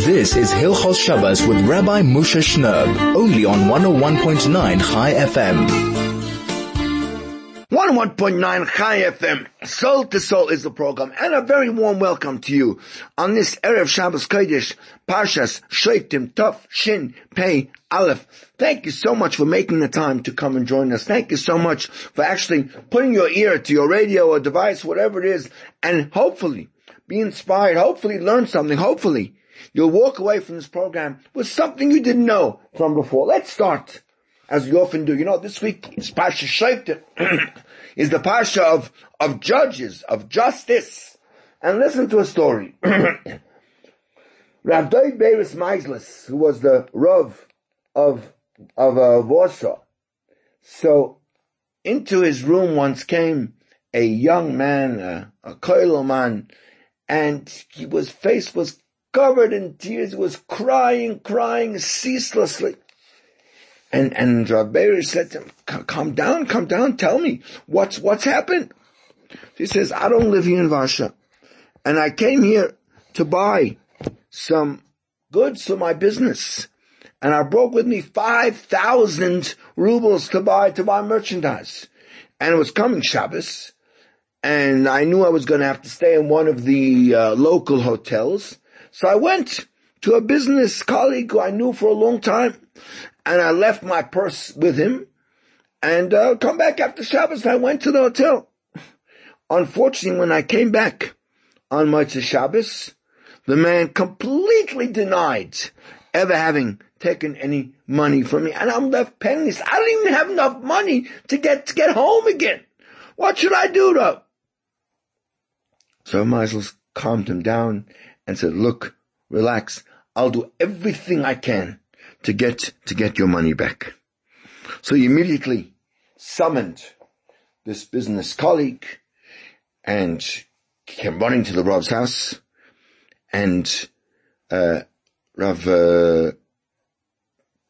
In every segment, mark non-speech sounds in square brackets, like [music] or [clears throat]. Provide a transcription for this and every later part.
This is Hilchos Shabbos with Rabbi Moshe Shnerb, only on 101.9 Chai FM. 101.9 Chai FM, Soul to Soul is the program, and a very warm welcome to you on this Erev Shabbos Kodesh, Parshas Shoftim Tov Shin Pei Aleph. Thank you so much for making the time to come and join us. Thank you so much for actually putting your ear to your radio or device, whatever it is, and hopefully be inspired, hopefully learn something, hopefully you'll walk away from this program with something you didn't know from before. Let's start, as we often do. You know, this week is Shoftim, [coughs] is the Parsha of, of judges, of justice. And listen to a story. [coughs] Rav Doid Beres Meisels, who was the Rav of, of uh, Warsaw. So, into his room once came a young man, a, a man, and he was face was covered in tears, was crying, crying ceaselessly. And and Rabbeir said to him, "Come down, come down, tell me what's what's happened." He says, "I don't live here in Varsha, and I came here to buy some goods for my business, and I brought with me five thousand rubles to buy to buy merchandise, and it was coming Shabbos." and I knew I was going to have to stay in one of the uh, local hotels. So I went to a business colleague who I knew for a long time, and I left my purse with him, and uh, come back after Shabbos. I went to the hotel. Unfortunately, when I came back on Motzei Shabbos, the man completely denied ever having taken any money from me, and I'm left penniless. I don't even have enough money to get to get home again. What should I do though? So Meisels calmed him down and said, look, relax. I'll do everything I can to get, to get your money back. So he immediately summoned this business colleague and came running to the Rav's house and, uh, Rav, uh,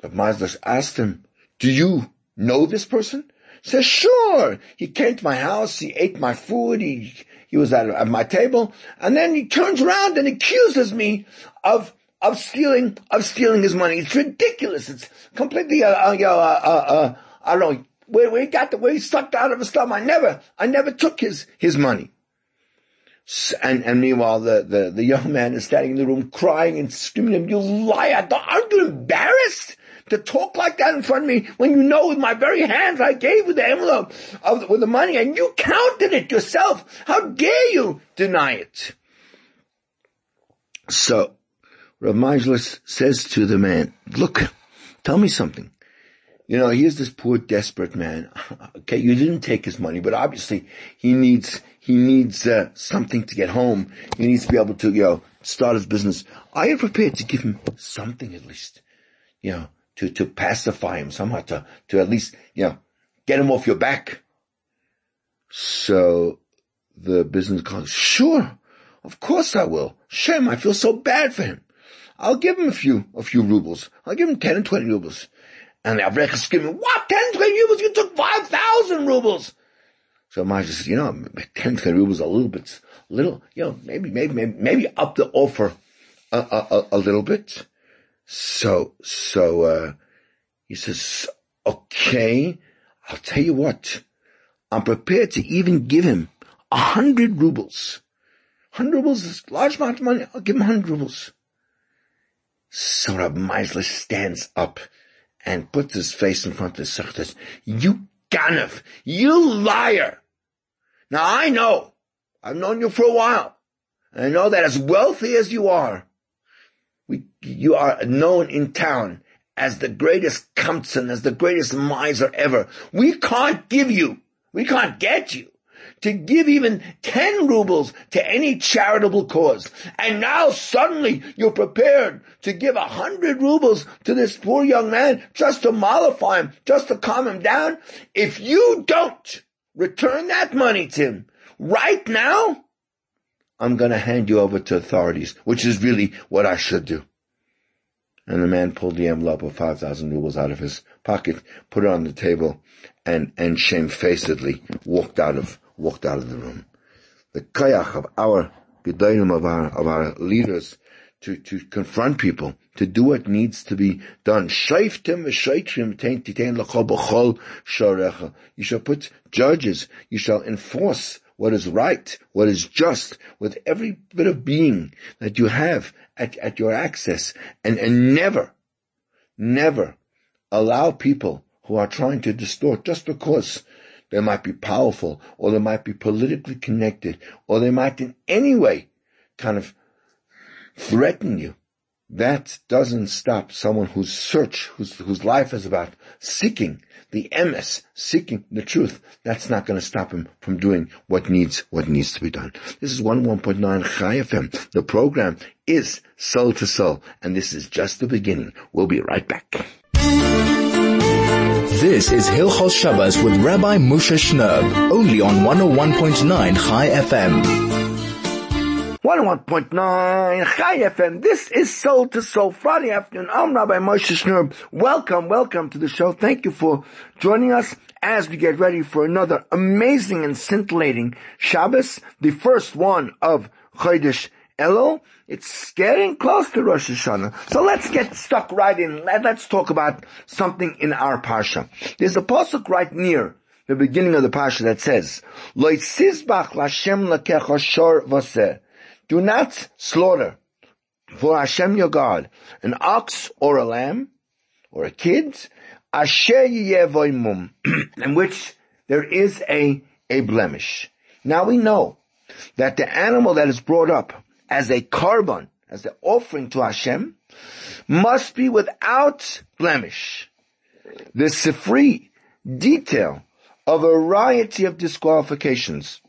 Rav Meisler asked him, do you know this person? Says, sure. He came to my house. He ate my food. He, he was at, at my table. And then he turns around and accuses me of, of stealing, of stealing his money. It's ridiculous. It's completely, uh, uh, uh, uh, I don't know, where, where he got the, where he sucked out of his thumb. I never, I never took his, his money. And, and meanwhile, the, the, the young man is standing in the room crying and screaming, you liar, aren't you embarrassed? To talk like that in front of me when you know with my very hands I gave you the envelope of, with the money and you counted it yourself. How dare you deny it? So, Meisler says to the man, look, tell me something. You know, here's this poor desperate man. [laughs] Okay, you didn't take his money, but obviously he needs, he needs, uh, something to get home. He needs to be able to, you know, start his business. Are you prepared to give him something at least? You know, to, to pacify him somehow, to, to at least, you know, get him off your back. So the business colleague, sure, of course I will. Shem, I feel so bad for him. I'll give him a few, a few rubles. I'll give him 10 and 20 rubles. And the Avrech is screaming, what? 10, 20 rubles? You took 5,000 rubles. So Maj says, you know, 10, 20 rubles a little bit, little, you know, maybe, maybe, maybe, maybe up the offer a, a, a little bit. So, so, uh, he says, okay, I'll tell you what, I'm prepared to even give him a hundred rubles. Hundred rubles is a large amount of money. I'll give him hundred rubles. So Rabbi Meisler stands up and puts his face in front of the Sechtes. You ganav! You liar! Now I know, I've known you for a while, and I know that as wealthy as you are, you are known in town as the greatest kamtzan, as the greatest miser ever. We can't give you, we can't get you to give even 10 rubles to any charitable cause. And now suddenly you're prepared to give a hundred rubles to this poor young man just to mollify him, just to calm him down. If you don't return that money to him right now, I'm going to hand you over to authorities, which is really what I should do. And the man pulled the envelope of 5,000 rubles out of his pocket, put it on the table, and, and shamefacedly walked out of, walked out of the room. The kayach of our gedolim of our, of our leaders to, to confront people, to do what needs to be done. You shall put judges, you shall enforce what is right, what is just, with every bit of being that you have at, at your access, and, and never, never allow people who are trying to distort just because they might be powerful, or they might be politically connected, or they might in any way kind of threaten you. That doesn't stop someone whose search, whose, whose life is about seeking the emes, seeking the truth. That's not going to stop him from doing what needs, what needs to be done. This is 101.9 Chai FM. The program is soul to soul, and this is just the beginning. We'll be right back. This is Hilchos Shabbos with Rabbi Moshe Shnerb, only on 101.9 Chai FM. 101.9 Chai FM. This is Soul to Soul Friday afternoon. I'm Rabbi Moshe Shnerb. Welcome, welcome to the show. Thank you for joining us as we get ready for another amazing and scintillating Shabbos, the first one of Chodesh Elul. It's getting close to Rosh Hashanah. So let's get stuck right in. Let, us talk about something in our Parsha. There's a pasuk right near the beginning of the Parsha that says, l'kecha Do not slaughter for Hashem your God an ox or a lamb or a kid, [clears throat] in which there is a, a blemish. Now we know that the animal that is brought up as a korban, as the offering to Hashem, must be without blemish. The Sifri detail of a variety of disqualifications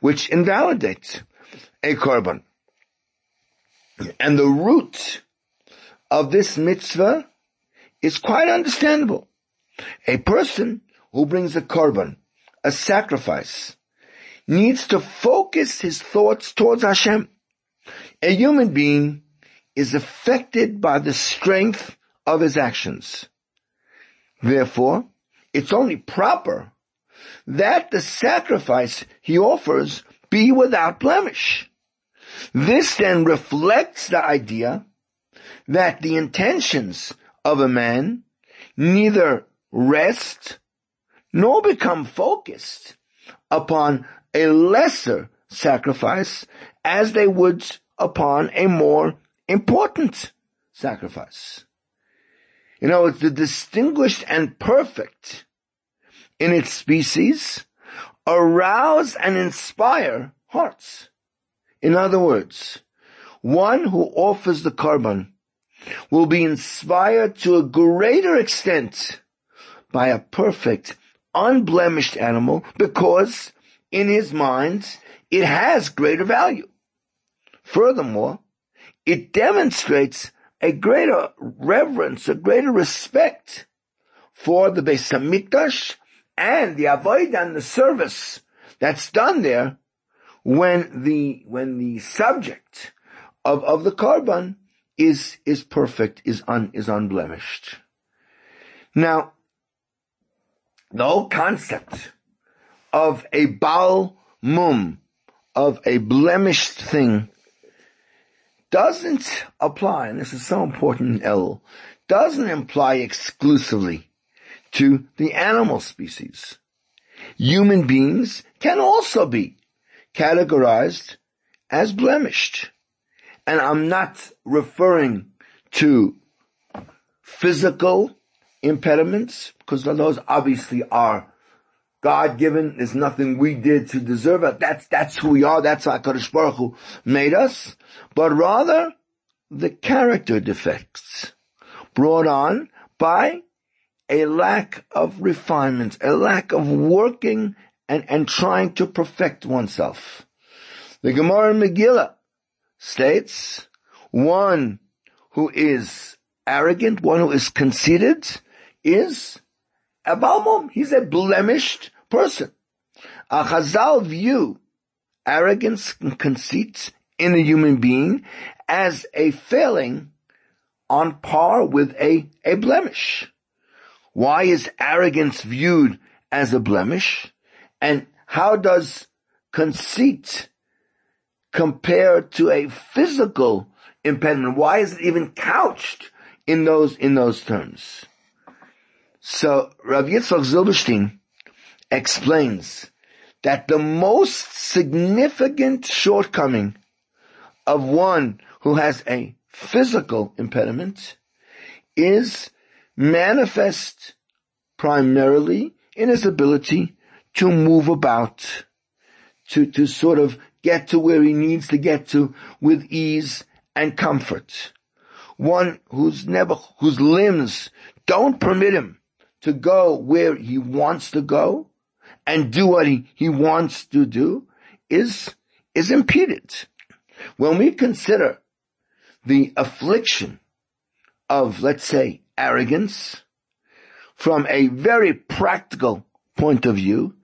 which invalidate a korban. And the root of this mitzvah is quite understandable. A person who brings a korban, a sacrifice, needs to focus his thoughts towards Hashem. A human being is affected by the strength of his actions. Therefore, it's only proper that the sacrifice he offers be without blemish. This then reflects the idea that the intentions of a man neither rest nor become focused upon a lesser sacrifice as they would upon a more important sacrifice. You know, the distinguished and perfect in its species arouse and inspire hearts. In other words, one who offers the korban will be inspired to a greater extent by a perfect, unblemished animal because in his mind it has greater value. Furthermore, it demonstrates a greater reverence, a greater respect for the Beis Hamikdash and the avoid and the service that's done there when the, when the subject of, of the korban is, is perfect, is un, is unblemished. Now, the whole concept of a Baal Mum, of a blemished thing, doesn't apply, and this is so important El, doesn't imply exclusively to the animal species. Human beings can also be categorized as blemished. And I'm not referring to physical impediments, because those obviously are God given. There's nothing we did to deserve it. That's, that's who we are. That's how Kadosh Baruch Hu made us. But rather, the character defects brought on by a lack of refinement, a lack of working and, and trying to perfect oneself. The Gemara in Megillah states, one who is arrogant, one who is conceited, is a Baal Mum. He's a blemished person. A Chazal view arrogance and conceit in a human being as a failing on par with a, a blemish. Why is arrogance viewed as a blemish? And how does conceit compare to a physical impediment? Why is it even couched in those, in those terms? So Rav Yitzchak Zilberstein explains that the most significant shortcoming of one who has a physical impediment is manifest primarily in his ability to move about, to, to sort of get to where he needs to get to with ease and comfort. One who's never, whose limbs don't permit him to go where he wants to go and do what he, he wants to do is, is impeded. When we consider the affliction of, let's say, arrogance from a very practical point of view.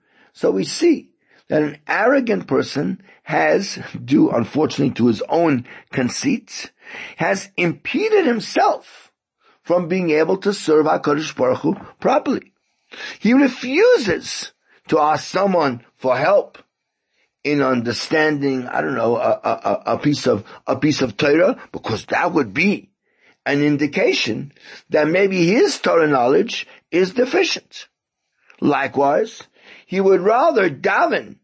So we see that an arrogant person has, due unfortunately to his own conceit, has impeded himself from being able to serve HaKadosh Baruch Hu properly. He refuses to ask someone for help in understanding, I don't know, a, a, a piece of, a piece of Torah, because that would be an indication that maybe his Torah knowledge is deficient. Likewise, he would rather daven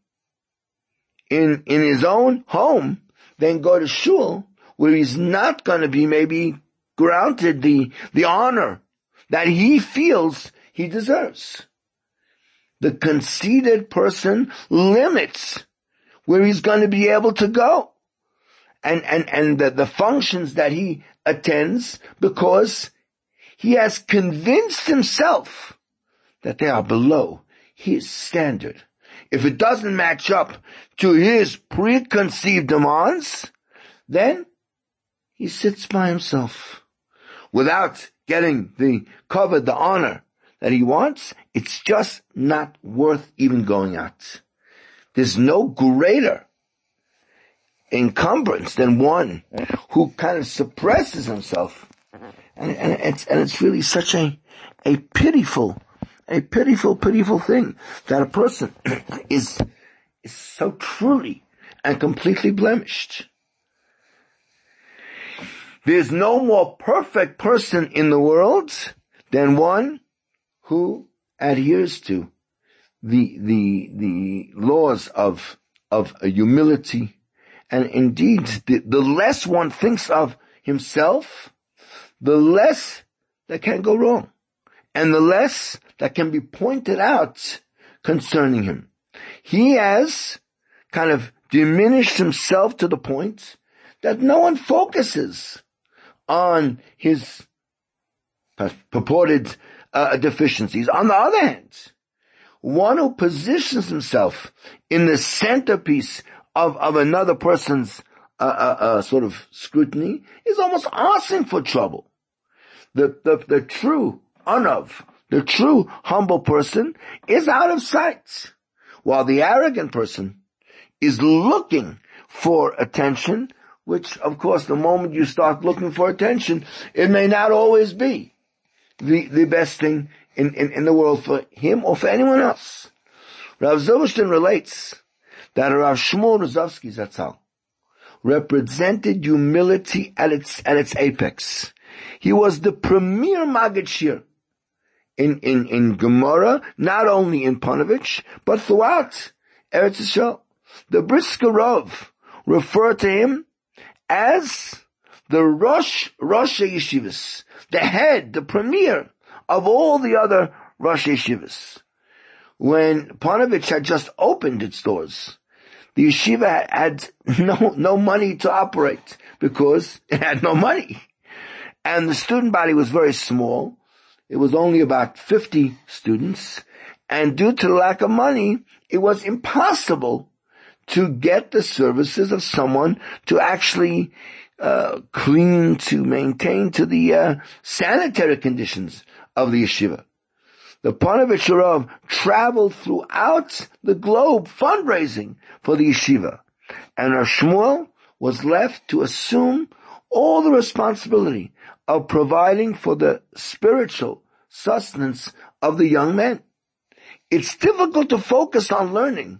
in, in his own home than go to shul where he's not going to be maybe granted the, the honor that he feels he deserves. The conceited person limits where he's going to be able to go. And, and, and the, the functions that he attends because he has convinced himself that they are below his standard. If it doesn't match up to his preconceived demands, then he sits by himself without getting the cover, the honor that he wants. It's just not worth even going out. There's no greater encumbrance than one who kind of suppresses himself. And, and it's, and it's really such a, a pitiful, a pitiful, pitiful thing that a person [coughs] is, is so truly and completely blemished. There's no more perfect person in the world than one who adheres to the, the, the laws of, of humility. And indeed, the, the less one thinks of himself, the less that can go wrong. And the less that can be pointed out concerning him. He has kind of diminished himself to the point that no one focuses on his purported uh, deficiencies. On the other hand, one who positions himself in the centerpiece of, of another person's uh, uh, uh, sort of scrutiny is almost asking for trouble. The, the, the true unav, the true humble person is out of sight, while the arrogant person is looking for attention, which of course the moment you start looking for attention, it may not always be the, the best thing in, in, in the world for him or for anyone else. Rav Zilberstein relates that Rav Shmuel Rozovsky Zatzal represented humility at its, at its apex. He was the premier Maggid Shiur in, in, in Gemara, not only in Ponevezh, but throughout Eretz Yisrael. The Brisker Rov referred to him as the Rosh, Rosh Yeshivas, the head, the premier of all the other Rosh Yeshivas. When Ponevezh had just opened its doors, the yeshiva had no, no money to operate because it had no money. And the student body was very small. It was only about 50 students. And due to lack of money, it was impossible to get the services of someone to actually uh, clean, to maintain to the uh, sanitary conditions of the yeshiva. The Ponevezh Rav traveled throughout the globe fundraising for the yeshiva. And our Shmuel was left to assume all the responsibility of providing for the spiritual sustenance of the young men. It's difficult to focus on learning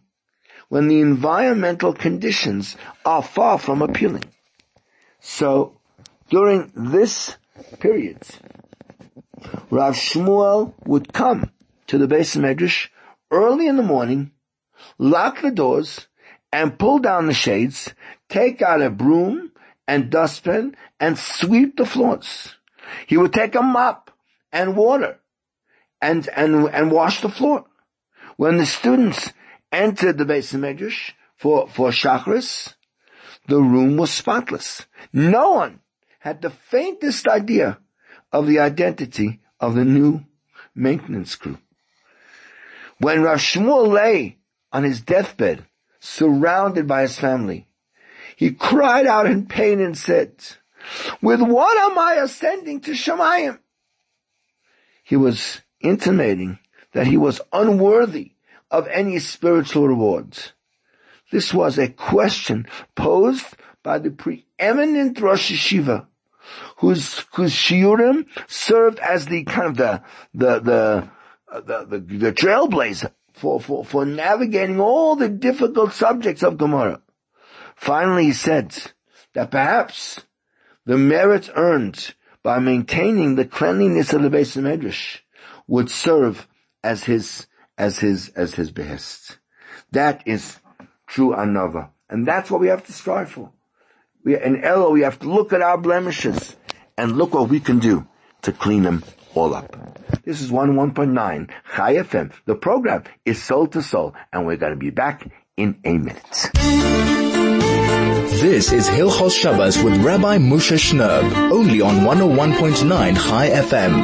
when the environmental conditions are far from appealing. So, during this period, Rav Shmuel would come to the Beis HaMedrash early in the morning, lock the doors, and pull down the shades, take out a broom and dustpan, and sweep the floors. He would take a mop and water and, and, and wash the floor. When the students entered the of Medrash for, for Shachris, the room was spotless. No one had the faintest idea of the identity of the new maintenance crew. When Rav Shmuel lay on his deathbed, surrounded by his family, he cried out in pain and said, with what am I ascending to Shemayim? He was intimating that he was unworthy of any spiritual rewards. This was a question posed by the preeminent Rosh Yeshiva, whose, whose shiurim served as the kind of the, the, the, the, the, the trailblazer for, for, for navigating all the difficult subjects of Gemara. Finally he said that perhaps the merit earned by maintaining the cleanliness of the Beis HaMedrash would serve as his, as his, as his behest. That is true anava. And that's what we have to strive for. We, in Elul, we have to look at our blemishes and look what we can do to clean them all up. This is 101.9 Chai FM. The program is soul to soul and we're going to be back in a minute. This is Hilchos Shabbos with Rabbi Moshe Shnerb, only on 101.9 Chai FM.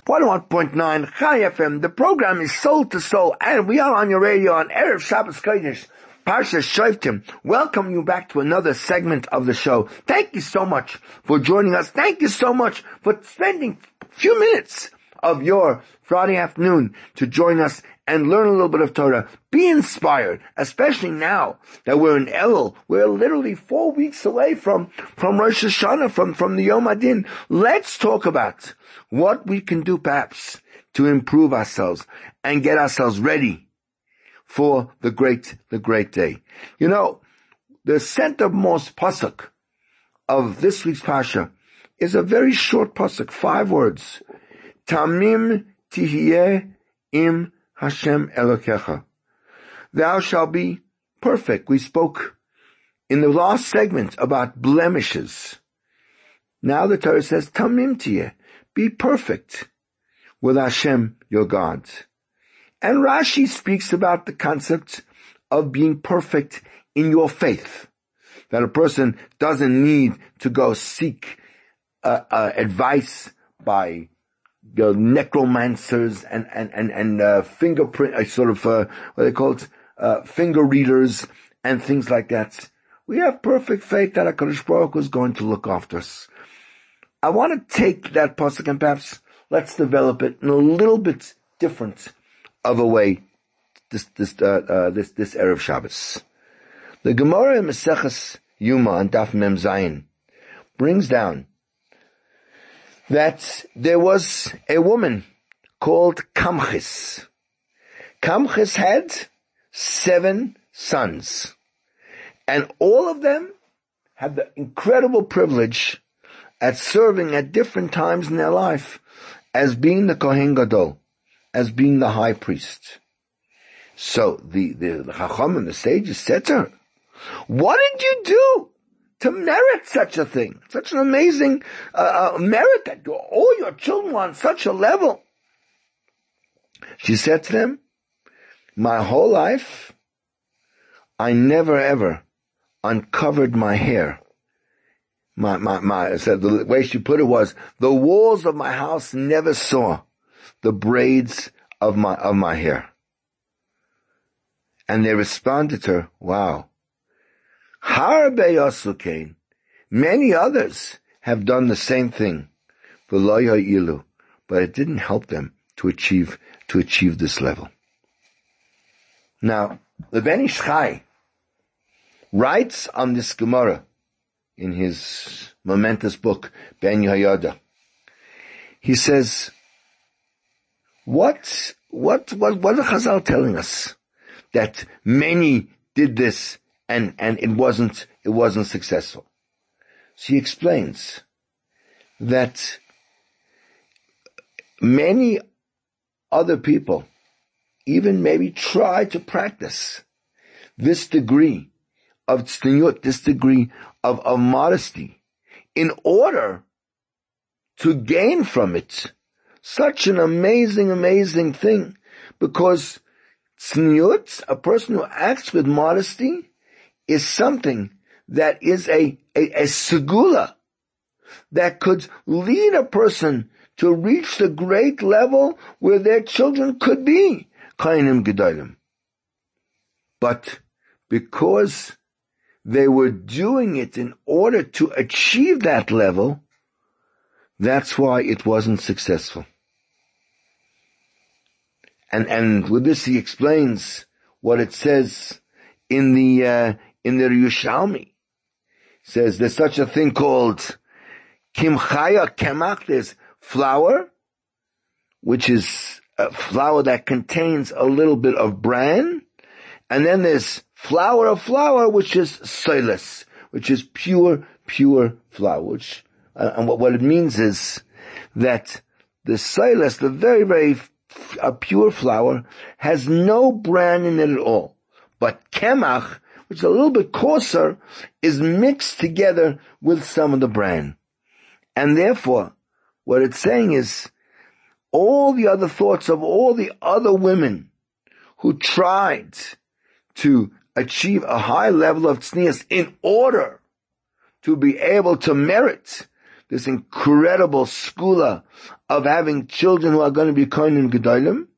101.9 Chai FM. The program is Soul to Soul, and we are on your radio on Erev Shabbos Kodesh. Parsha Shoftim, welcome you back to another segment of the show. Thank you so much for joining us. Thank you so much for spending a few minutes of your Friday afternoon to join us and learn a little bit of Torah. Be inspired, especially now that we're in Elul. We're literally four weeks away from, from Rosh Hashanah, from, from the Yom HaDin. Let's talk about what we can do perhaps to improve ourselves and get ourselves ready for the great, the great day. You know, the centermost pasuk of this week's Pasha is a very short pasuk, five words. Tamim tihye im Hashem Elokecha. Thou shalt be perfect. We spoke in the last segment about blemishes. Now the Torah says, Tamim be perfect with Hashem, your God. And Rashi speaks about the concept of being perfect in your faith. That a person doesn't need to go seek uh, uh, advice by know, necromancers and and and and uh, fingerprint, uh, sort of uh, what they call it, uh, finger readers and things like that. We have perfect faith that Hakadosh Baruch is going to look after us. I want to take that pasuk and perhaps let's develop it in a little bit different of a way. This this uh, uh, this this erev Shabbos, the Gemara in Maseches Yuma and Daf Mem Zayin brings down that there was a woman called Kamchis. Kamchis had seven sons. And all of them had the incredible privilege at serving at different times in their life as being the Kohen Gadol, as being the high priest. So the, the, the Chacham and the sages said to her, what did you do? To merit such a thing, such an amazing uh, uh, merit that all your children on such a level. She said to them, my whole life, I never ever uncovered my hair. My, my, my, said the way she put it was, the walls of my house never saw the braids of my, of my hair. And they responded to her, wow, Harbe Many others have done the same thing. But it didn't help them to achieve, to achieve this level. Now, the Ben Ish Chai writes on this Gemara in his momentous book, Ben Yehoyada. He says, what, what, what, what are Chazal telling us? that many did this and, and it wasn't, it wasn't successful. She explains that many other people even maybe try to practice this degree of tzniut, this degree of, of modesty in order to gain from it such an amazing, amazing thing because tzniut, a person who acts with modesty, is something that is a, a, a segula that could lead a person to reach the great level where their children could be. Kainim Gedalim. But because they were doing it in order to achieve that level, that's why it wasn't successful. And, and with this he explains what it says in the, uh, in the Yerushalmi. says there's such a thing called kimchaya kemach, there's flour, which is a flour that contains a little bit of bran, and then there's flour of flour, which is silas, which is pure, pure flour, which, uh, and what, what it means is that the silas, the very, very a pure flour, has no bran in it at all. But kemach, which is a little bit coarser, is mixed together with some of the bran. And therefore, what it's saying is, all the other thoughts of all the other women who tried to achieve a high level of tznius in order to be able to merit this incredible segula of having children who are going to be kohen gedolim,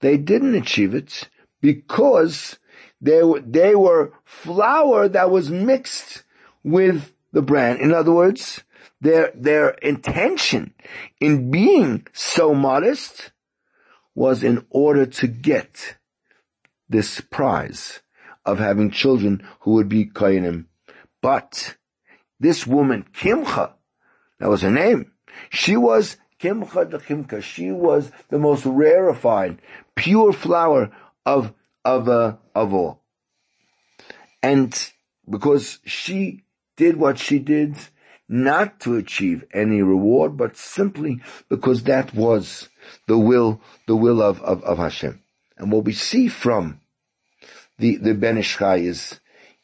they didn't achieve it because they were, they were flour that was mixed with the bran. In other words, their, their intention in being so modest was in order to get this prize of having children who would be Kainim. But this woman, Kimcha, that was her name, she was Kimcha de Kimcha. She was the most rarefied, pure flower of, of, of all. And because she did what she did, not to achieve any reward, but simply because that was the will, the will of, of, of Hashem. And what we see from the, the Ben Ish Chai is,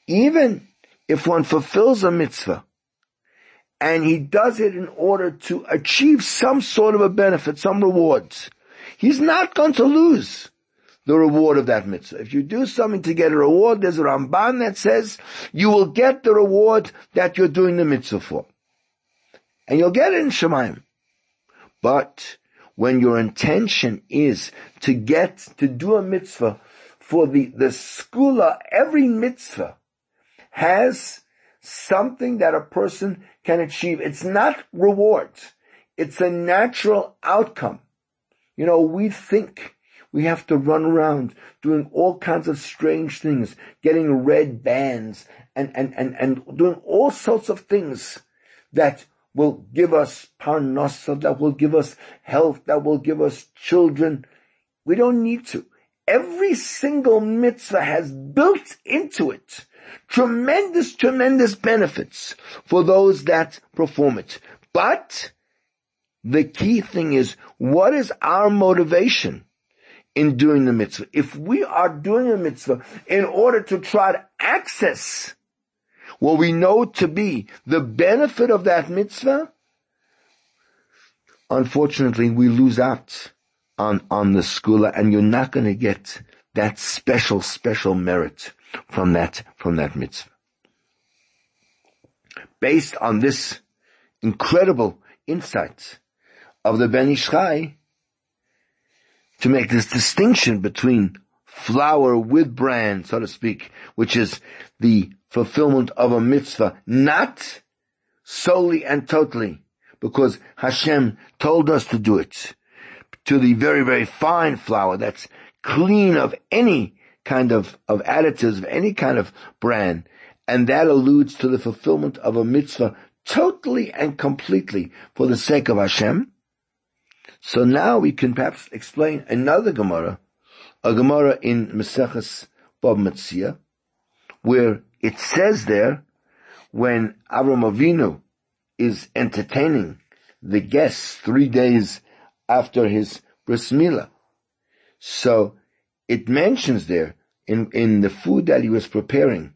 even if one fulfills a mitzvah, and he does it in order to achieve some sort of a benefit, some rewards. He's not going to lose the reward of that mitzvah. If you do something to get a reward, there's a Ramban that says you will get the reward that you're doing the mitzvah for. And you'll get it in Shemayim. But when your intention is to get, to do a mitzvah for the, the segula, every mitzvah has something that a person can achieve. It's not rewards. It's a natural outcome. You know, we think we have to run around doing all kinds of strange things, getting red bands and, and, and, and doing all sorts of things that will give us parnasa, that will give us health, that will give us children. We don't need to. Every single mitzvah has built into it tremendous, tremendous benefits for those that perform it. But the key thing is, what is our motivation in doing the mitzvah? If we are doing a mitzvah in order to try to access what we know to be the benefit of that mitzvah, unfortunately we lose out on, on the segula and you're not going to get that special, special merit from that, from that mitzvah. Based on this incredible insight of the Ben Ish Chai, to make this distinction between flour with bran, so to speak, which is the fulfillment of a mitzvah, not solely and totally because Hashem told us to do it, to the very, very fine flour that's clean of any kind of, of additives, of any kind of bran, and that alludes to the fulfillment of a mitzvah totally and completely for the sake of Hashem. So now we can perhaps explain another Gemara a Gemara in Meseches Bava Metzia, where it says there, when Avram Avinu is entertaining the guests three days after his bris milah. So it mentions there in, in the food that he was preparing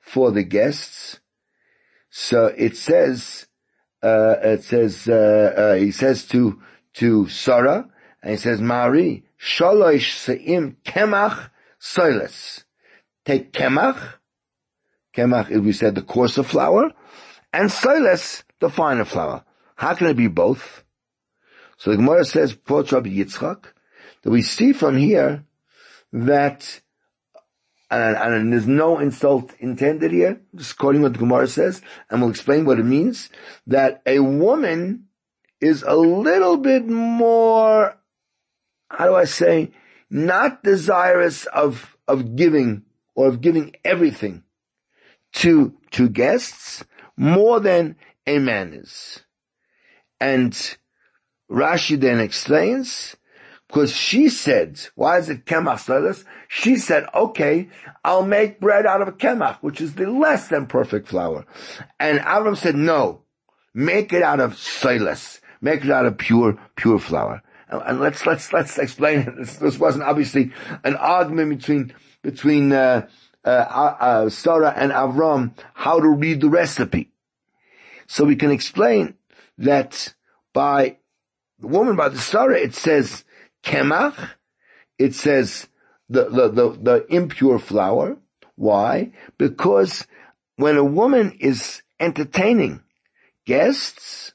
for the guests. So it says, uh, it says, uh, uh, he says to, to Sarah, and he says, Mari, shalosh se'im kemach soiles. Take kemach, kemach, we said the coarser flour, and soiles, the finer flour. How can it be both? So the Gemara says, Yitzchak, that we see from here that, and, and, there's no insult intended here, just quoting what the Gemara says, and we'll explain what it means, that a woman is a little bit more, how do I say, not desirous of, of giving or of giving everything to, to guests more than a man is. And Rashi then explains, because she said, why is it kemach soilus? She said, okay, I'll make bread out of a kemach, which is the less than perfect flour. And Avram said, no, make it out of soilus. Make it out of pure, pure flour. And let's, let's, let's explain it. This, this wasn't obviously an argument between, between, uh, uh, uh, Sarah and Avram, how to read the recipe. So we can explain that by the woman by the Sarah, it says kemach, it says the, the, the, the impure flour. Why? Because when a woman is entertaining guests,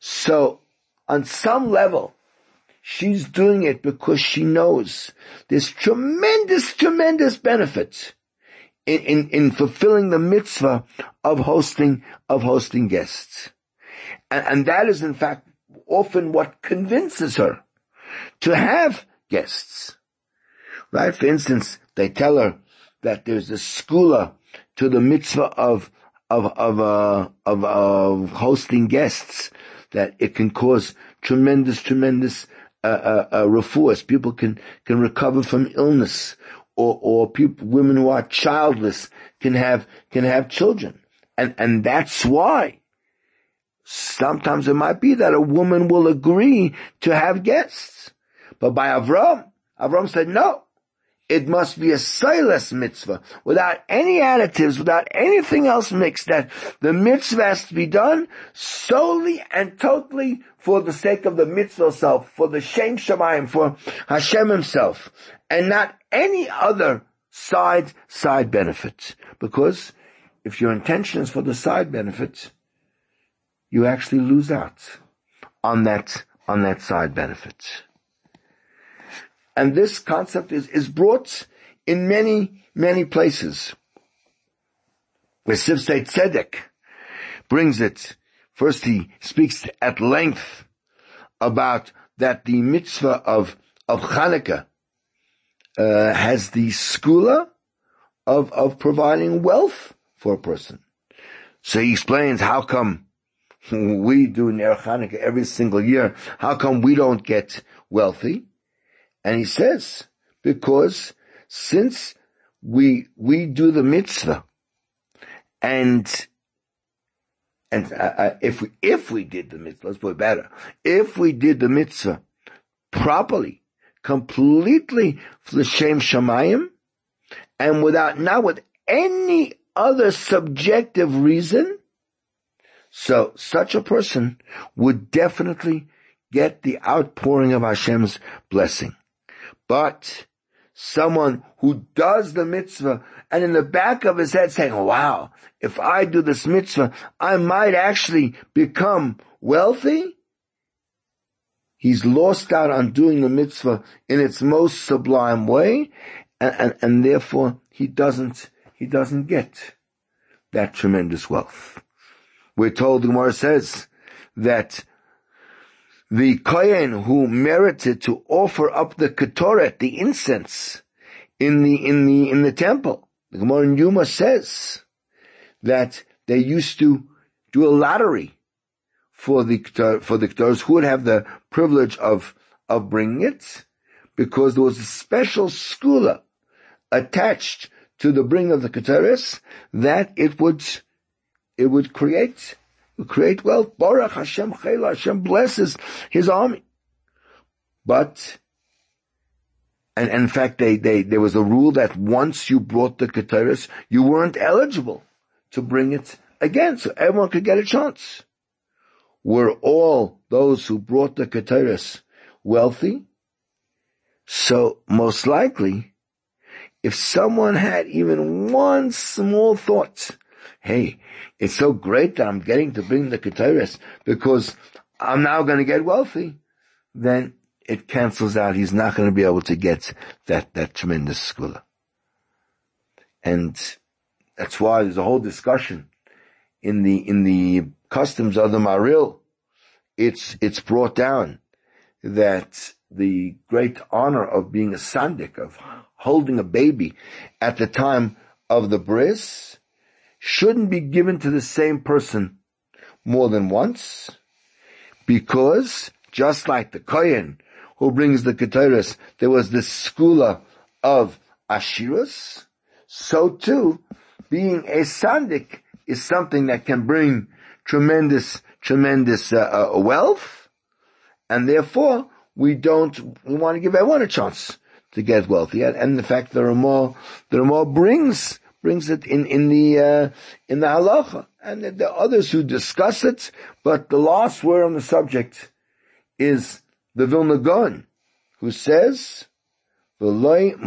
so on some level, she's doing it because she knows there's tremendous, tremendous benefit in, in, in fulfilling the mitzvah of hosting, of hosting guests. And, and that is in fact often what convinces her to have guests. Right? For instance, they tell her that there's a segula to the mitzvah of of of uh, of, of hosting guests that it can cause tremendous tremendous uh, uh, uh, refuahs. People can can recover from illness, or or people women who are childless can have can have children, and and that's why Sometimes it might be that a woman will agree to have guests. But by Avram, Avram said no. It must be a silas mitzvah, without any additives, without anything else mixed, that the mitzvah has to be done solely and totally for the sake of the mitzvah itself, for the Shem Shemayim, for Hashem himself, and not any other side, side benefit. Because if your intention is for the side benefit, you actually lose out on that, on that side benefit. And this concept is, is brought in many, many places. Where Sifsei Tzedek brings it. First he speaks at length about that the mitzvah of, of Hanukkah, uh, has the segula of, of providing wealth for a person. So he explains how come [laughs] we do Ner Hanukkah every single year. How come we don't get wealthy? And he says, because since we, we do the mitzvah and and uh, uh, if we if we did the mitzvah, let's put it better. If we did the mitzvah properly, completely l'shem shamayim, and without not with any other subjective reason, so such a person would definitely get the outpouring of Hashem's blessing. But someone who does the mitzvah and in the back of his head saying, wow, if I do this mitzvah, I might actually become wealthy. He's lost out on doing the mitzvah in its most sublime way and, and, and therefore he doesn't, he doesn't get that tremendous wealth. We're told, the Gemara says, that the Kohen who merited to offer up the Ketoret, the incense, in the, in the, in the temple, the Gemara in Yuma says that they used to do a lottery for the, for the Ketores who would have the privilege of, of bringing it because there was a special segula attached to the bring of the Ketores that it would, it would create, create wealth. Baruch Hashem Chayla, Hashem blesses his army. But, and, and in fact, they, they, there was a rule that once you brought the Ketores, you weren't eligible to bring it again, so everyone could get a chance. Were all those who brought the Ketores wealthy? So most likely, if someone had even one small thought, hey, it's so great that I'm getting to bring the Ketores because I'm now going to get wealthy, then it cancels out. He's not going to be able to get that, that tremendous segula. And that's why there's a whole discussion in the, in the customs of the Maharil. It's, it's brought down that the great honor of being a sandik, of holding a baby at the time of the bris, shouldn't be given to the same person more than once, because just like the kohen who brings the ketores, there was this segula of ashiras, so too being a sandik is something that can bring tremendous, tremendous uh, uh, wealth, and therefore we don't. We want to give everyone a chance to get wealthy, and, and the fact are more, there are more brings brings it in in the uh, in the halacha, and there are others who discuss it, but the last word on the subject is the Vilna Gaon, who says we don't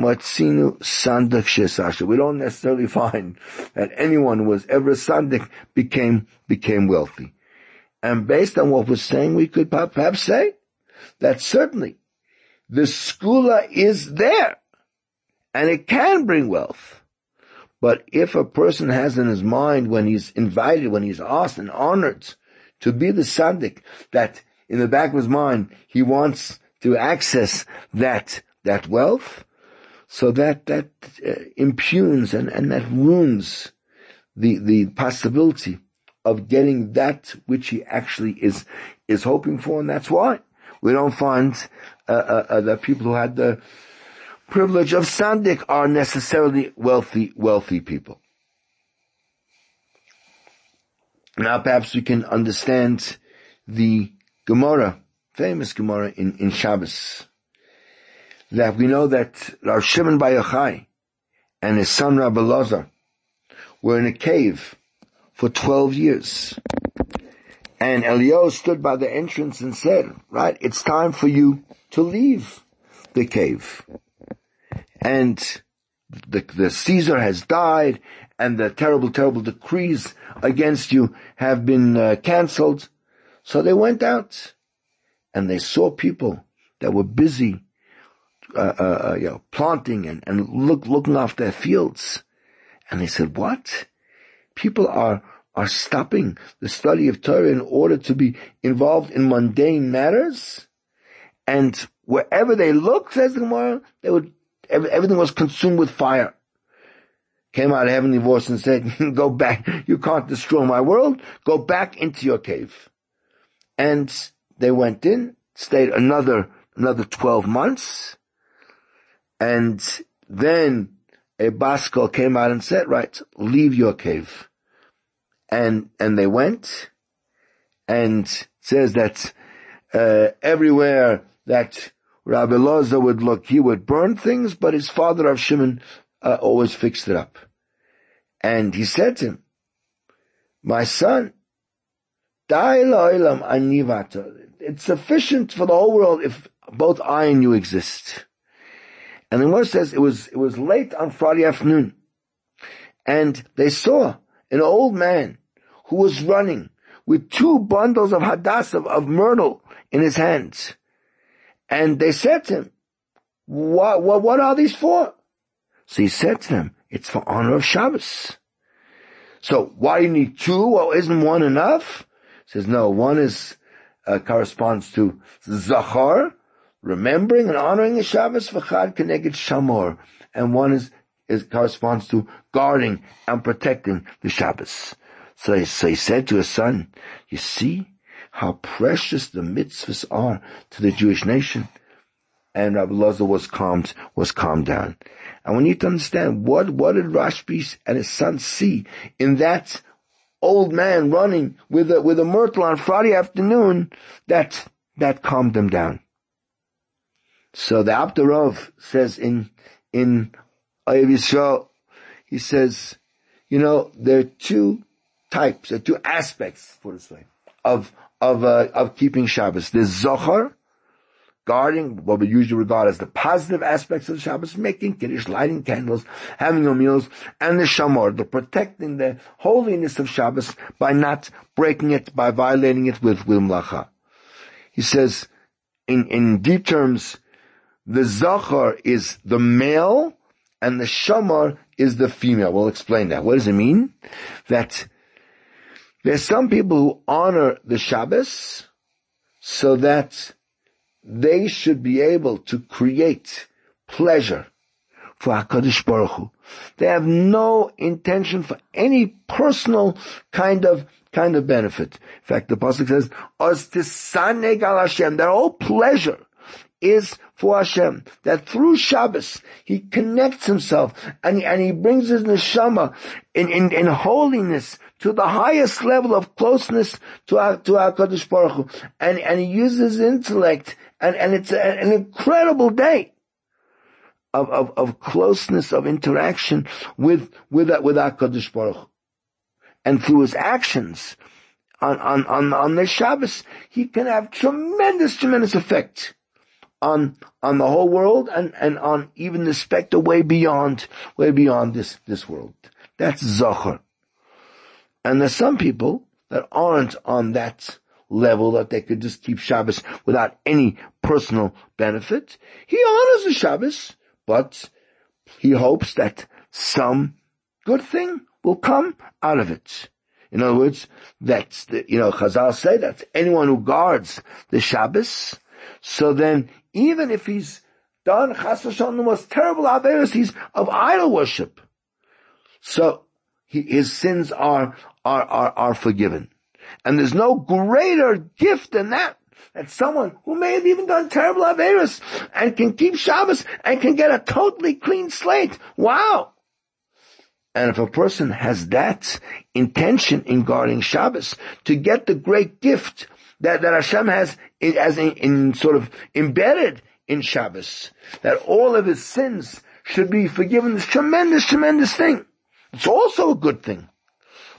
necessarily find that anyone who was ever a sandik became, became wealthy. And based on what we're saying, we could perhaps say that certainly the segula is there and it can bring wealth. But if a person has in his mind when he's invited, when he's asked and honored to be the sandik, that in the back of his mind he wants to access that that wealth, so that that uh, impugns and, and that wounds the the possibility of getting that which he actually is is hoping for, and that's why we don't find uh, uh, uh the people who had the privilege of sandik are necessarily wealthy wealthy people. Now, perhaps we can understand the Gemara, famous Gemara in in Shabbos that we know that Rav Shimon Bar Yochai and his son Rabbi Lazar were in a cave for 12 years. And Elio stood by the entrance and said, right, it's time for you to leave the cave. And the, the Caesar has died and the terrible, terrible decrees against you have been uh, cancelled. So they went out and they saw people that were busy uh, uh, uh, you know, planting and, and look, looking after their fields. And they said, what? People are, are stopping the study of Torah in order to be involved in mundane matters? And wherever they looked, says the Gemara, they would, everything was consumed with fire. Came out of heavenly voice and said, [laughs] go back, you can't destroy my world, go back into your cave. And they went in, stayed another, another 12 months, and then a bas kol came out and said, right, leave your cave. And, and they went and says that, uh, everywhere that Rabbi Loza would look, he would burn things, but his father of Shimon, uh, always fixed it up. And he said to him, my son, it's sufficient for the whole world if both I and you exist. And the Gemara says it was, it was late on Friday afternoon. And they saw an old man who was running with two bundles of hadassah, of myrtle in his hands. And they said to him, what, what, what are these for? So he said to them, it's for honor of Shabbos. So why do you need two? Well, isn't one enough? He says, no, one is, uh, corresponds to Zachor, remembering and honoring the Shabbos v'chad keneged shamor, and one is, is corresponds to guarding and protecting the Shabbos. So so he said to his son, you see how precious the mitzvahs are to the Jewish nation. and Rabbi Loza was calmed, was calmed down. And we need to understand what, what did Rashbi and his son see in that old man running with a, with a myrtle on Friday afternoon that, that calmed them down. So the Apter Rav says in, in Ohev Yisrael, he says, you know, there are two types, there are two aspects, put this way, of, of, uh, of keeping Shabbos. There's Zachor, guarding what we usually regard as the positive aspects of Shabbos, making Kiddush, lighting candles, having your meals, and the Shamor, the protecting the holiness of Shabbos by not breaking it, by violating it with, with. He says, in, in deep terms, the Zachar is the male, and the Shamar is the female. We'll explain that. What does it mean? That there's some people who honor the Shabbos so that they should be able to create pleasure for HaKadosh Baruch Hu. They have no intention for any personal kind of kind of benefit. In fact, the pasuk says, "Os tisaneg al Hashem." Their whole pleasure is for Hashem. That through Shabbos he connects himself and and he brings his neshama in in, in holiness to the highest level of closeness to our, to HaKadosh Baruch Hu. And, and he uses intellect and, and it's a, an incredible day of, of, of closeness, of interaction with, with, with HaKadosh Baruch Hu. And through his actions on, on, on, on the Shabbos, he can have tremendous, tremendous effect on, on the whole world and, and on even the specter way beyond, way beyond this, this world. That's Zachor. And there's some people that aren't on that level that they could just keep Shabbos without any personal benefit. He honors the Shabbos, but he hopes that some good thing will come out of it. In other words, that's the, you know, Chazal say that anyone who guards the Shabbos, so then even if he's done Chas the most terrible averos, he's of idol worship. So his sins are, are, are, are forgiven. And there's no greater gift than that. That someone who may have even done terrible Averis and can keep Shabbos and can get a totally clean slate. Wow! And if a person has that intention in guarding Shabbos to get the great gift that, that Hashem has in, as in, in sort of embedded in Shabbos, that all of his sins should be forgiven, this tremendous, tremendous thing. It's also a good thing.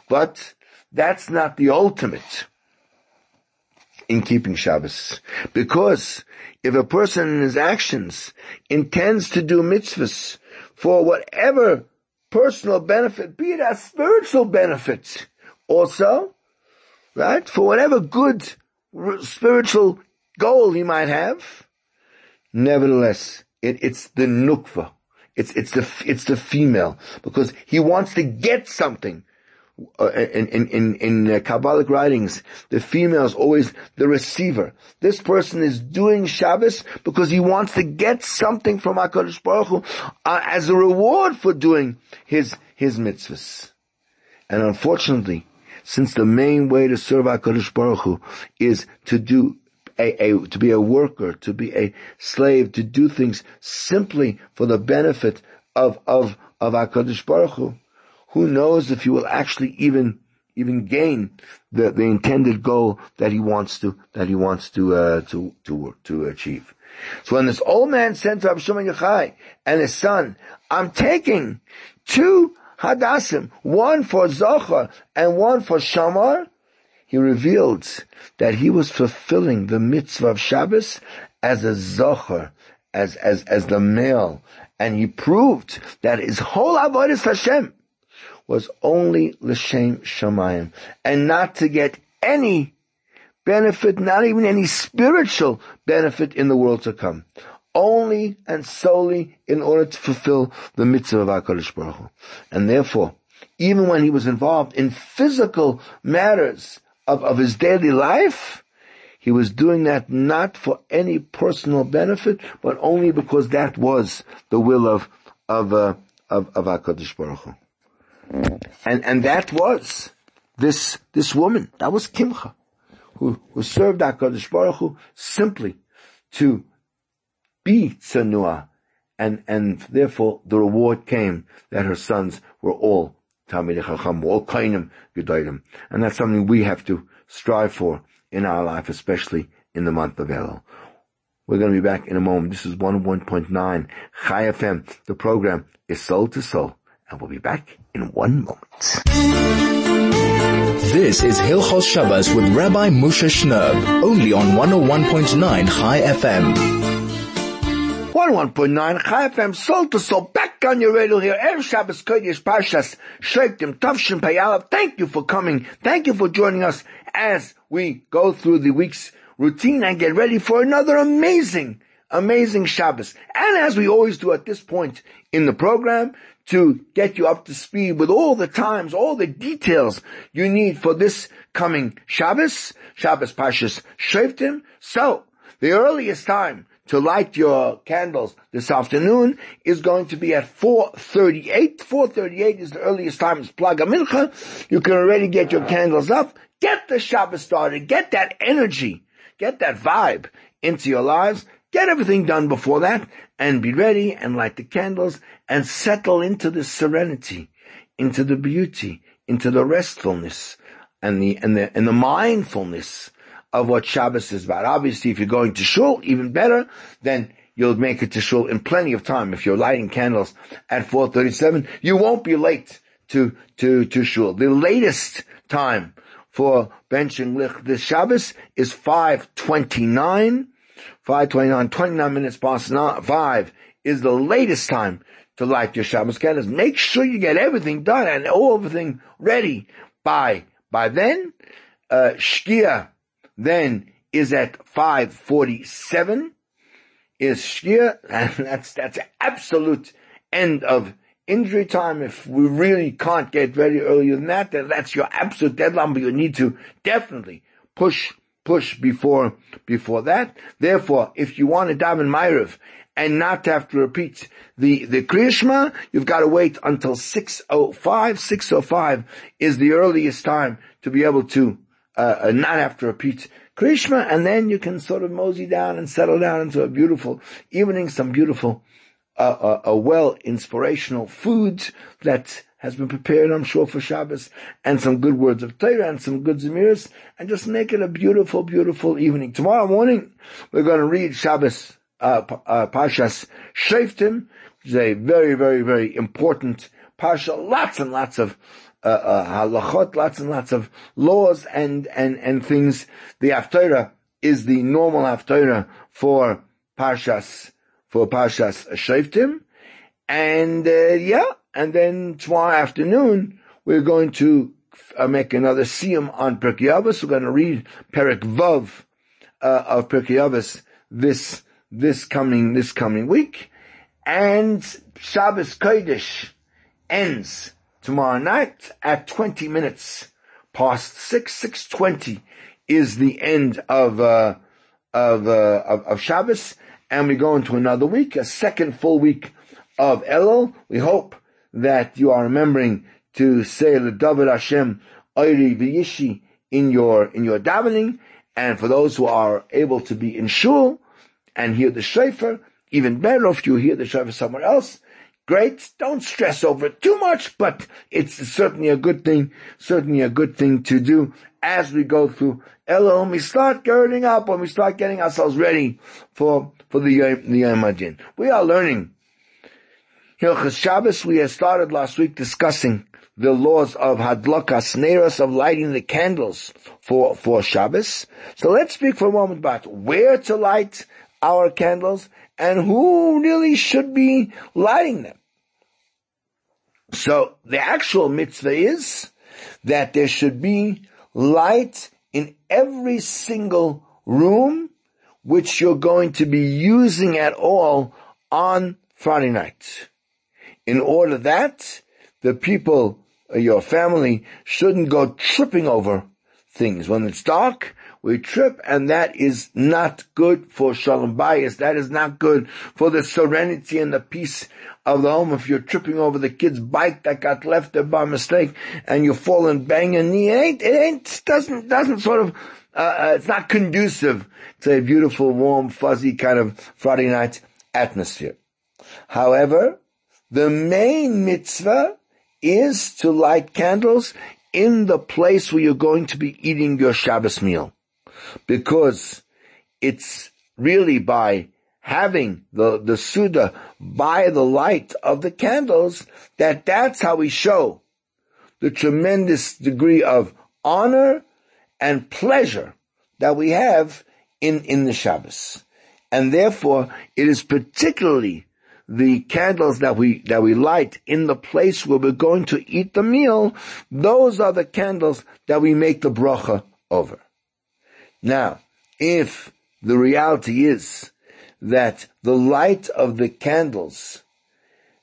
But that's not the ultimate in keeping Shabbos. Because if a person in his actions intends to do mitzvahs for whatever personal benefit, be it a spiritual benefit also, right? For whatever good spiritual goal he might have, nevertheless, it, it's the nukva. It's, it's the, it's the female because he wants to get something uh, in, in, in, in uh, Kabbalic writings, the female is always the receiver. This person is doing Shabbos because he wants to get something from HaKadosh Baruch Hu uh, as a reward for doing his, his mitzvahs. And unfortunately, since the main way to serve HaKadosh Baruch Hu is to do a, a, to be a worker, to be a slave, to do things simply for the benefit of, of, of HaKadosh Baruch Hu, who knows if he will actually even even gain the, the intended goal that he wants to that he wants to uh, to to to achieve. So when this old man sent to Abshimon Yochai and his son, I'm taking two hadassim, one for Zachor and one for Shamar, he revealed that he was fulfilling the mitzvah of Shabbos as a Zachor, as as as the male, and he proved that his whole avodah Hashem was only l'shem shamayim, and not to get any benefit, not even any spiritual benefit in the world to come. Only and solely in order to fulfill the mitzvah of HaKadosh Baruch Hu. And therefore, even when he was involved in physical matters of, of his daily life, he was doing that not for any personal benefit, but only because that was the will of, of, uh, of, of HaKadosh Baruch Hu. And, and that was this, this woman, that was Kimcha, who, who served HaKadosh Baruch Hu simply to be tsanua. And, and therefore the reward came that her sons were all Talmidei Chacham, all Kohanim Gedolim. And that's something we have to strive for in our life, especially in the month of Elul. We're going to be back in a moment. This is 101.9 Chai FM. The program is Soul to Soul, and we'll be back in one moment. This is Hilchos Shabbos with Rabbi Moshe Shnerb, only on 101.9 Chai FM. 101.9 Chai FM, Soul to Soul, your radio here, Erev Shabbos Kodesh Parshas, Shoftim, Tavshin Payalav. Thank you for coming. Thank you for joining us as we go through the week's routine and get ready for another amazing, amazing Shabbos. And as we always do at this point in the program, to get you up to speed with all the times, all the details you need for this coming Shabbos, Shabbos Pashas Shoftim. So, the earliest time to light your candles this afternoon is going to be at 4.38. 4.38 is the earliest time it's Plug Mincha. You can already get your candles up. Get the Shabbos started. Get that energy Get that vibe into your lives. Get everything done before that and be ready and light the candles and settle into the serenity, into the beauty, into the restfulness and the, and the, and the mindfulness of what Shabbos is about. Obviously, if you're going to shul, even better, then you'll make it to shul in plenty of time. If you're lighting candles at 4.37, you won't be late to, to, to shul. The latest time for benching lich this Shabbos is 529. 529, 29 minutes past 5 is the latest time to light your Shabbos candles. Make sure you get everything done and everything ready by, by then. Uh, Shkia then is at 547 is Shkia and [laughs] that's, that's absolute end of injury time, if we really can't get ready earlier than that, then that's your absolute deadline, but you need to definitely push, push before, before that. Therefore, if you want to dive daven Ma'ariv and not have to repeat the, the Kriyashma, you've got to wait until 605. 605 is the earliest time to be able to, uh, uh not after a repeat Kriyashma, and then you can sort of mosey down and settle down into a beautiful evening, some beautiful a, a well inspirational food that has been prepared, I'm sure, for Shabbos, and some good words of Torah and some good zemirs, and just make it a beautiful, beautiful evening. Tomorrow morning, we're going to read Shabbos, uh, uh, Pashas Shoftim, which is a very, very, very important Pasha, lots and lots of, uh, uh, halachot, lots and lots of laws and, and, and things. The Haftarah is the normal Haftarah for Pashas for Pashas Shoftim. And, uh, yeah, and then tomorrow afternoon, we're going to uh, make another siyum on Pirkei Avos. We're going to read Perik Vav, uh, of Pirkei Avos this, this coming, this coming week. And Shabbos Kodesh ends tomorrow night at 20 minutes past 6, 6.20 is the end of, uh, of, uh, of, of Shabbos and we go into another week, a second full week of Elul. We hope that you are remembering to say David Hashem Oiri V'Yishi in your, in your davening. And for those who are able to be in shul and hear the shofar, even better if you hear the shofar somewhere else. Great. Don't stress over it too much, but it's certainly a good thing, certainly a good thing to do as we go through Elul. When we start girding up, when we start getting ourselves ready for for the Yom, the Yom. We are learning Hilchas Shabbos. We have started last week discussing the laws of Hadlakas Neros, of lighting the candles for, for Shabbos. So let's speak for a moment about where to light our candles and who really should be lighting them. So the actual mitzvah is that there should be light in every single room which you're going to be using at all on Friday night. In order that the people, uh, your family, shouldn't go tripping over things. When it's dark, we trip and that is not good for Shalom Bayis. That is not good for the serenity and the peace of the home. If you're tripping over the kid's bike that got left there by mistake and you fall and bang your knee, it ain't, it ain't, doesn't, doesn't sort of uh, uh, it's not conducive to a beautiful, warm, fuzzy kind of Friday night atmosphere. However, the main mitzvah is to light candles in the place where you're going to be eating your Shabbos meal. Because it's really by having the, the Suda by the light of the candles that that's how we show the tremendous degree of honor and pleasure that we have in, in the Shabbos. And therefore, it is particularly the candles that we, that we light in the place where we're going to eat the meal, those are the candles that we make the bracha over. Now, if the reality is that the light of the candles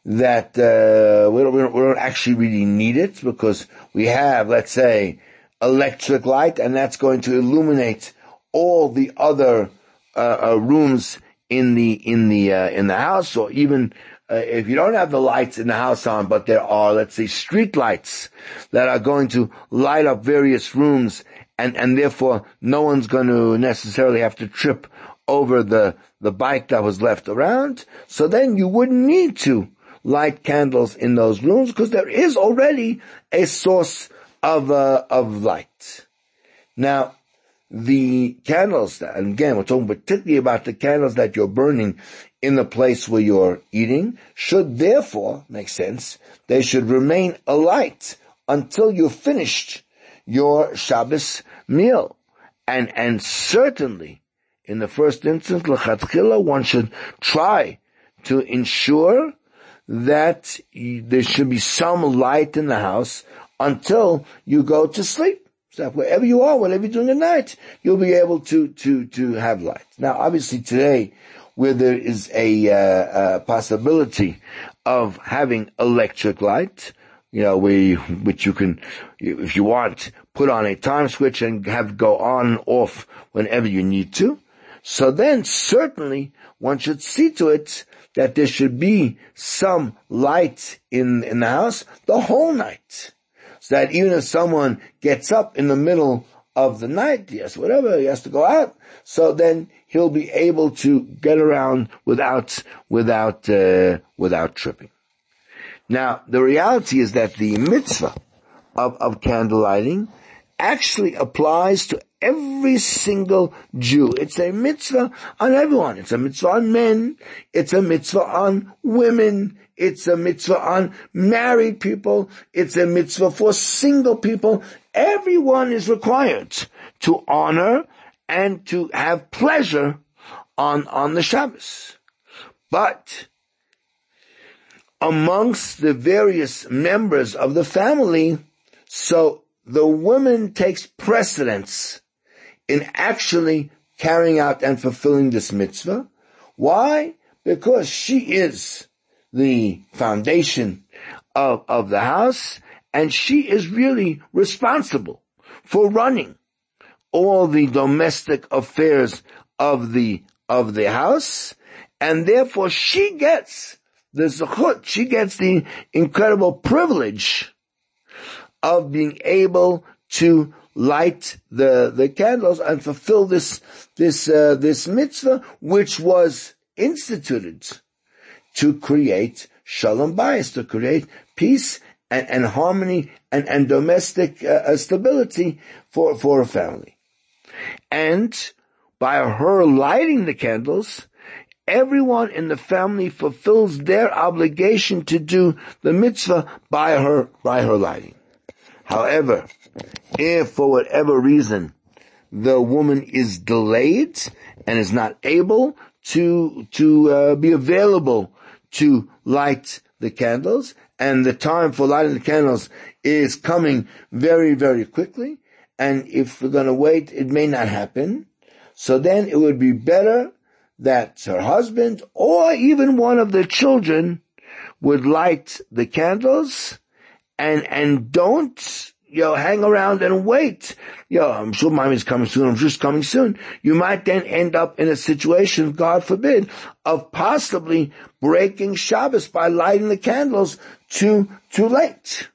that uh, we, don't, we, don't, actually really need it because we have, let's say, electric light, and that's going to illuminate all the other uh, uh, rooms in the in the uh, in the house, or even uh, if you don't have the lights in the house on, but there are, let's say, street lights that are going to light up various rooms, and and therefore no one's going to necessarily have to trip over the the bike that was left around. So then you wouldn't need to light candles in those rooms because there is already a source of uh, of light. Now, the candles, that, and again, we're talking particularly about the candles that you're burning in the place where you're eating, should therefore, make sense, they should remain alight until you've finished your Shabbos meal. And, and certainly, in the first instance, l'chatchila, one should try to ensure that there should be some light in the house until you go to sleep. So wherever you are, whatever you're doing at night, you'll be able to, to, to have light. Now obviously today, where there is a, uh, a possibility of having electric light, you know, where which you can, if you want, put on a time switch and have go on off whenever you need to. So then certainly one should see to it that there should be some light in, in the house the whole night. So that even if someone gets up in the middle of the night, yes, whatever, he has to go out, so then he'll be able to get around without, without, uh, without tripping. Now, the reality is that the mitzvah of, of candle lighting actually applies to every single Jew. It's a mitzvah on everyone. It's a mitzvah on men. It's a mitzvah on women. It's a mitzvah on married people. It's a mitzvah for single people. Everyone is required to honor and to have pleasure on, on the Shabbos. But amongst the various members of the family, so the woman takes precedence in actually carrying out and fulfilling this mitzvah. Why? Because she is the foundation of, of the house and she is really responsible for running all the domestic affairs of the, of the house and therefore she gets the zechut, she gets the incredible privilege of being able to light the, the candles and fulfill this, this, uh, this mitzvah, which was instituted to create shalom bayis, to create peace and, and harmony and, and domestic uh, uh, stability for, for a family. And by her lighting the candles, everyone in the family fulfills their obligation to do the mitzvah by her, by her lighting. However, if for whatever reason the woman is delayed and is not able to to uh, be available to light the candles, and the time for lighting the candles is coming very very quickly, and if we're going to wait, it may not happen. So then it would be better that her husband or even one of the children would light the candles and, and don't, you know, hang around and wait. You know, I'm sure mommy's coming soon. I'm just coming soon. You might then end up in a situation, God forbid, of possibly breaking Shabbos by lighting the candles too, too late.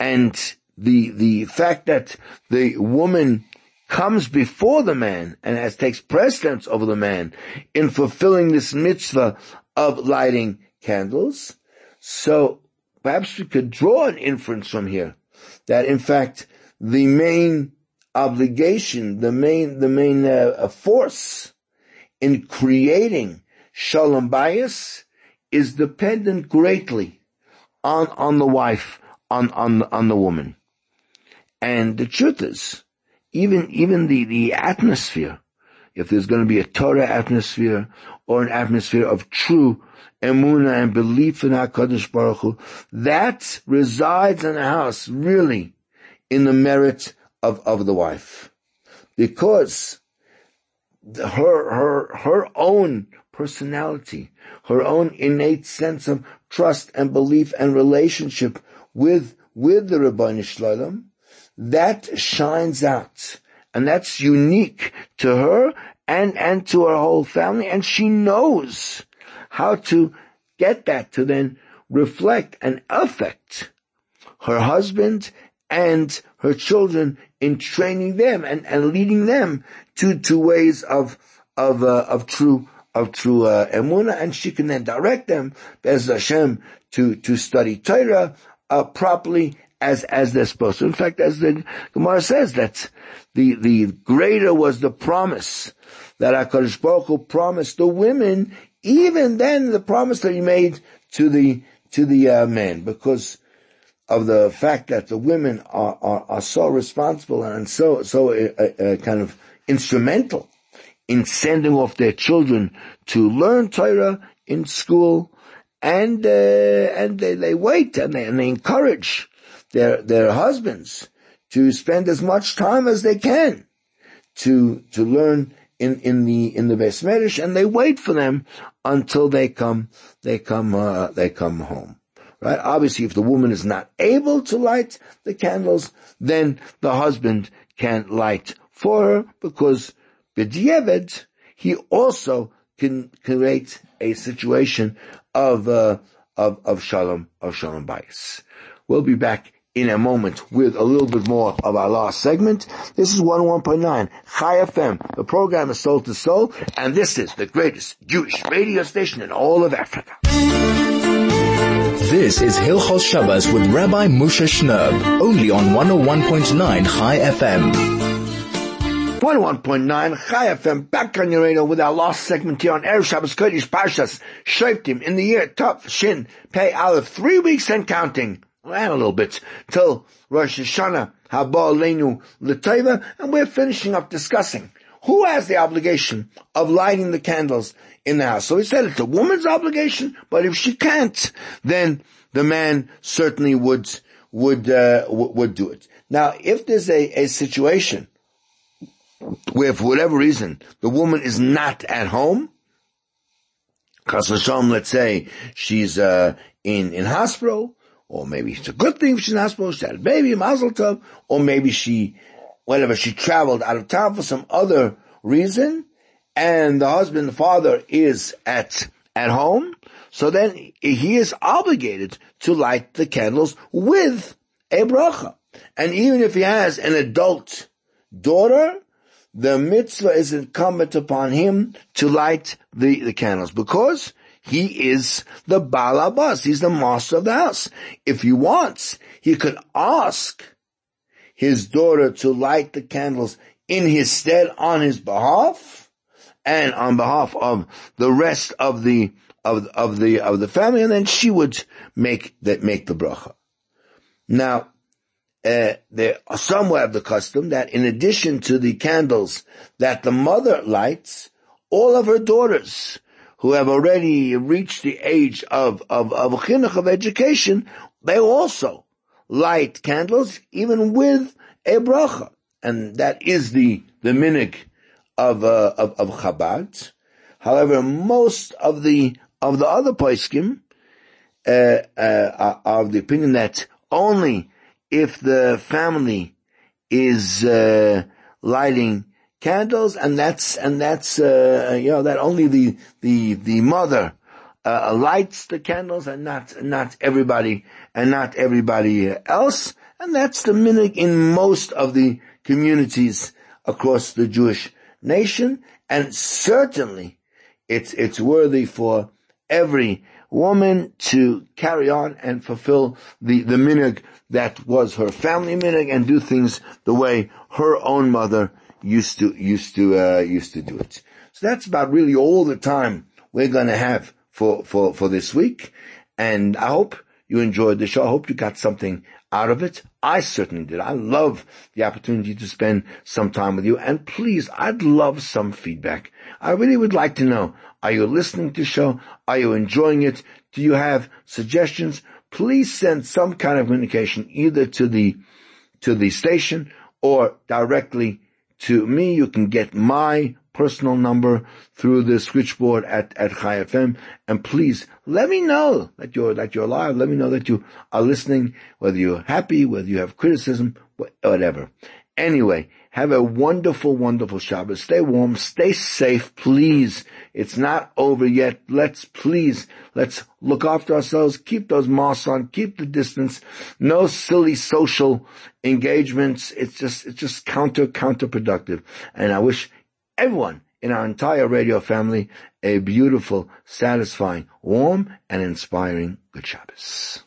And the, the fact that the woman comes before the man and as takes precedence over the man in fulfilling this mitzvah of lighting candles. So perhaps we could draw an inference from here that in fact the main obligation, the main, the main uh, force in creating shalom bayis is dependent greatly on, on the wife, on, on, on the woman. And the truth is, even, even the, the atmosphere, if there's going to be a Torah atmosphere or an atmosphere of true emuna and belief in HaKadosh Baruch Hu, that resides in the house really in the merit of, of the wife. Because her, her, her own personality, her own innate sense of trust and belief and relationship with, with the Rabbi Shalom, that shines out. And that's unique to her and, and to her whole family. And she knows how to get that to then reflect and affect her husband and her children in training them and, and leading them to, to ways of, of, uh, of true, of true, uh, emuna, and she can then direct them, as Hashem, to, to study Torah, uh, properly as, as they're supposed to. In fact, as the Gemara says, that the, the greater was the promise that HaKadosh Baruch Hu promised the women, even then the promise that he made to the, to the, uh, men, because of the fact that the women are, are, are so responsible and so, so uh, uh, kind of instrumental in sending off their children to learn Torah in school, and uh, and they, they wait and they, and they encourage their their husbands to spend as much time as they can to to learn in in the in the Beis Medrash, and they wait for them until they come they come uh, they come home. Right? Obviously, if the woman is not able to light the candles, then the husband can light for her because b'diavad he also can create a situation of uh, of of shalom of shalom bayis. We'll be back in a moment with a little bit more of our last segment. This is 101.9 Chai FM. The program is Soul to Soul, and this is the greatest Jewish radio station in all of Africa. This is Hilchos Shabbos with Rabbi Moshe Shnerb, only on 101.9 Chai FM. 101.9 Chai FM, oh back on your radio with our last segment here on Erev Shabbos Kodesh Parshas Shoftim in the year Tov Shin Pei Aleph, three weeks and counting and a little bit till Rosh Hashanah, Haba Leinu L'Teva, and we're finishing up discussing who has the obligation of lighting the candles in the house. So he said it's a woman's obligation, but if she can't, then the man certainly would would uh, would do it. Now, if there's a, a situation where, for whatever reason, the woman is not at home, because let's say she's uh, in in hospital, or maybe it's a good thing she's not supposed to have a baby, mazel tov, or maybe she, whatever, she traveled out of town for some other reason, and the husband, the father is at, at home, so then he is obligated to light the candles with a bracha. And even if he has an adult daughter, the mitzvah is incumbent upon him to light the, the candles because he is the balabas. He's the master of the house. If he wants, he could ask his daughter to light the candles in his stead on his behalf and on behalf of the rest of the of, of the of the family, and then she would make that make the bracha. Now, uh, there some have the custom that in addition to the candles that the mother lights, all of her daughters who have already reached the age of, of, of chinuch, of education, they also light candles even with a bracha. And that is the, the minhag of, uh, of, of Chabad. However, most of the, of the other poskim, uh, uh, are of the opinion that only if the family is, uh, lighting candles, and that's and that's uh, you know that only the the the mother uh, lights the candles, and not not everybody and not everybody else, and that's the minhag in most of the communities across the Jewish nation, and certainly it's, it's worthy for every woman to carry on and fulfill the, the minhag that was her family minhag and do things the way her own mother used to, used to, uh, used to do it. So that's about really all the time we're going to have for, for, for this week. And I hope you enjoyed the show. I hope you got something out of it. I certainly did. I love the opportunity to spend some time with you. And please, I'd love some feedback. I really would like to know, are you listening to the show? Are you enjoying it? Do you have suggestions? Please send some kind of communication either to the, to the station or directly to me. You can get my personal number through the switchboard at, at Chai FM. And please let me know that you're, that you're alive. Let me know that you are listening, whether you're happy, whether you have criticism, whatever. Anyway, have a wonderful, wonderful Shabbos. Stay warm, stay safe, please. It's not over yet. Let's please, let's look after ourselves, keep those masks on, keep the distance, no silly social engagements. It's just, it's just counter, counterproductive. And I wish everyone in our entire radio family a beautiful, satisfying, warm, and inspiring Good Shabbos.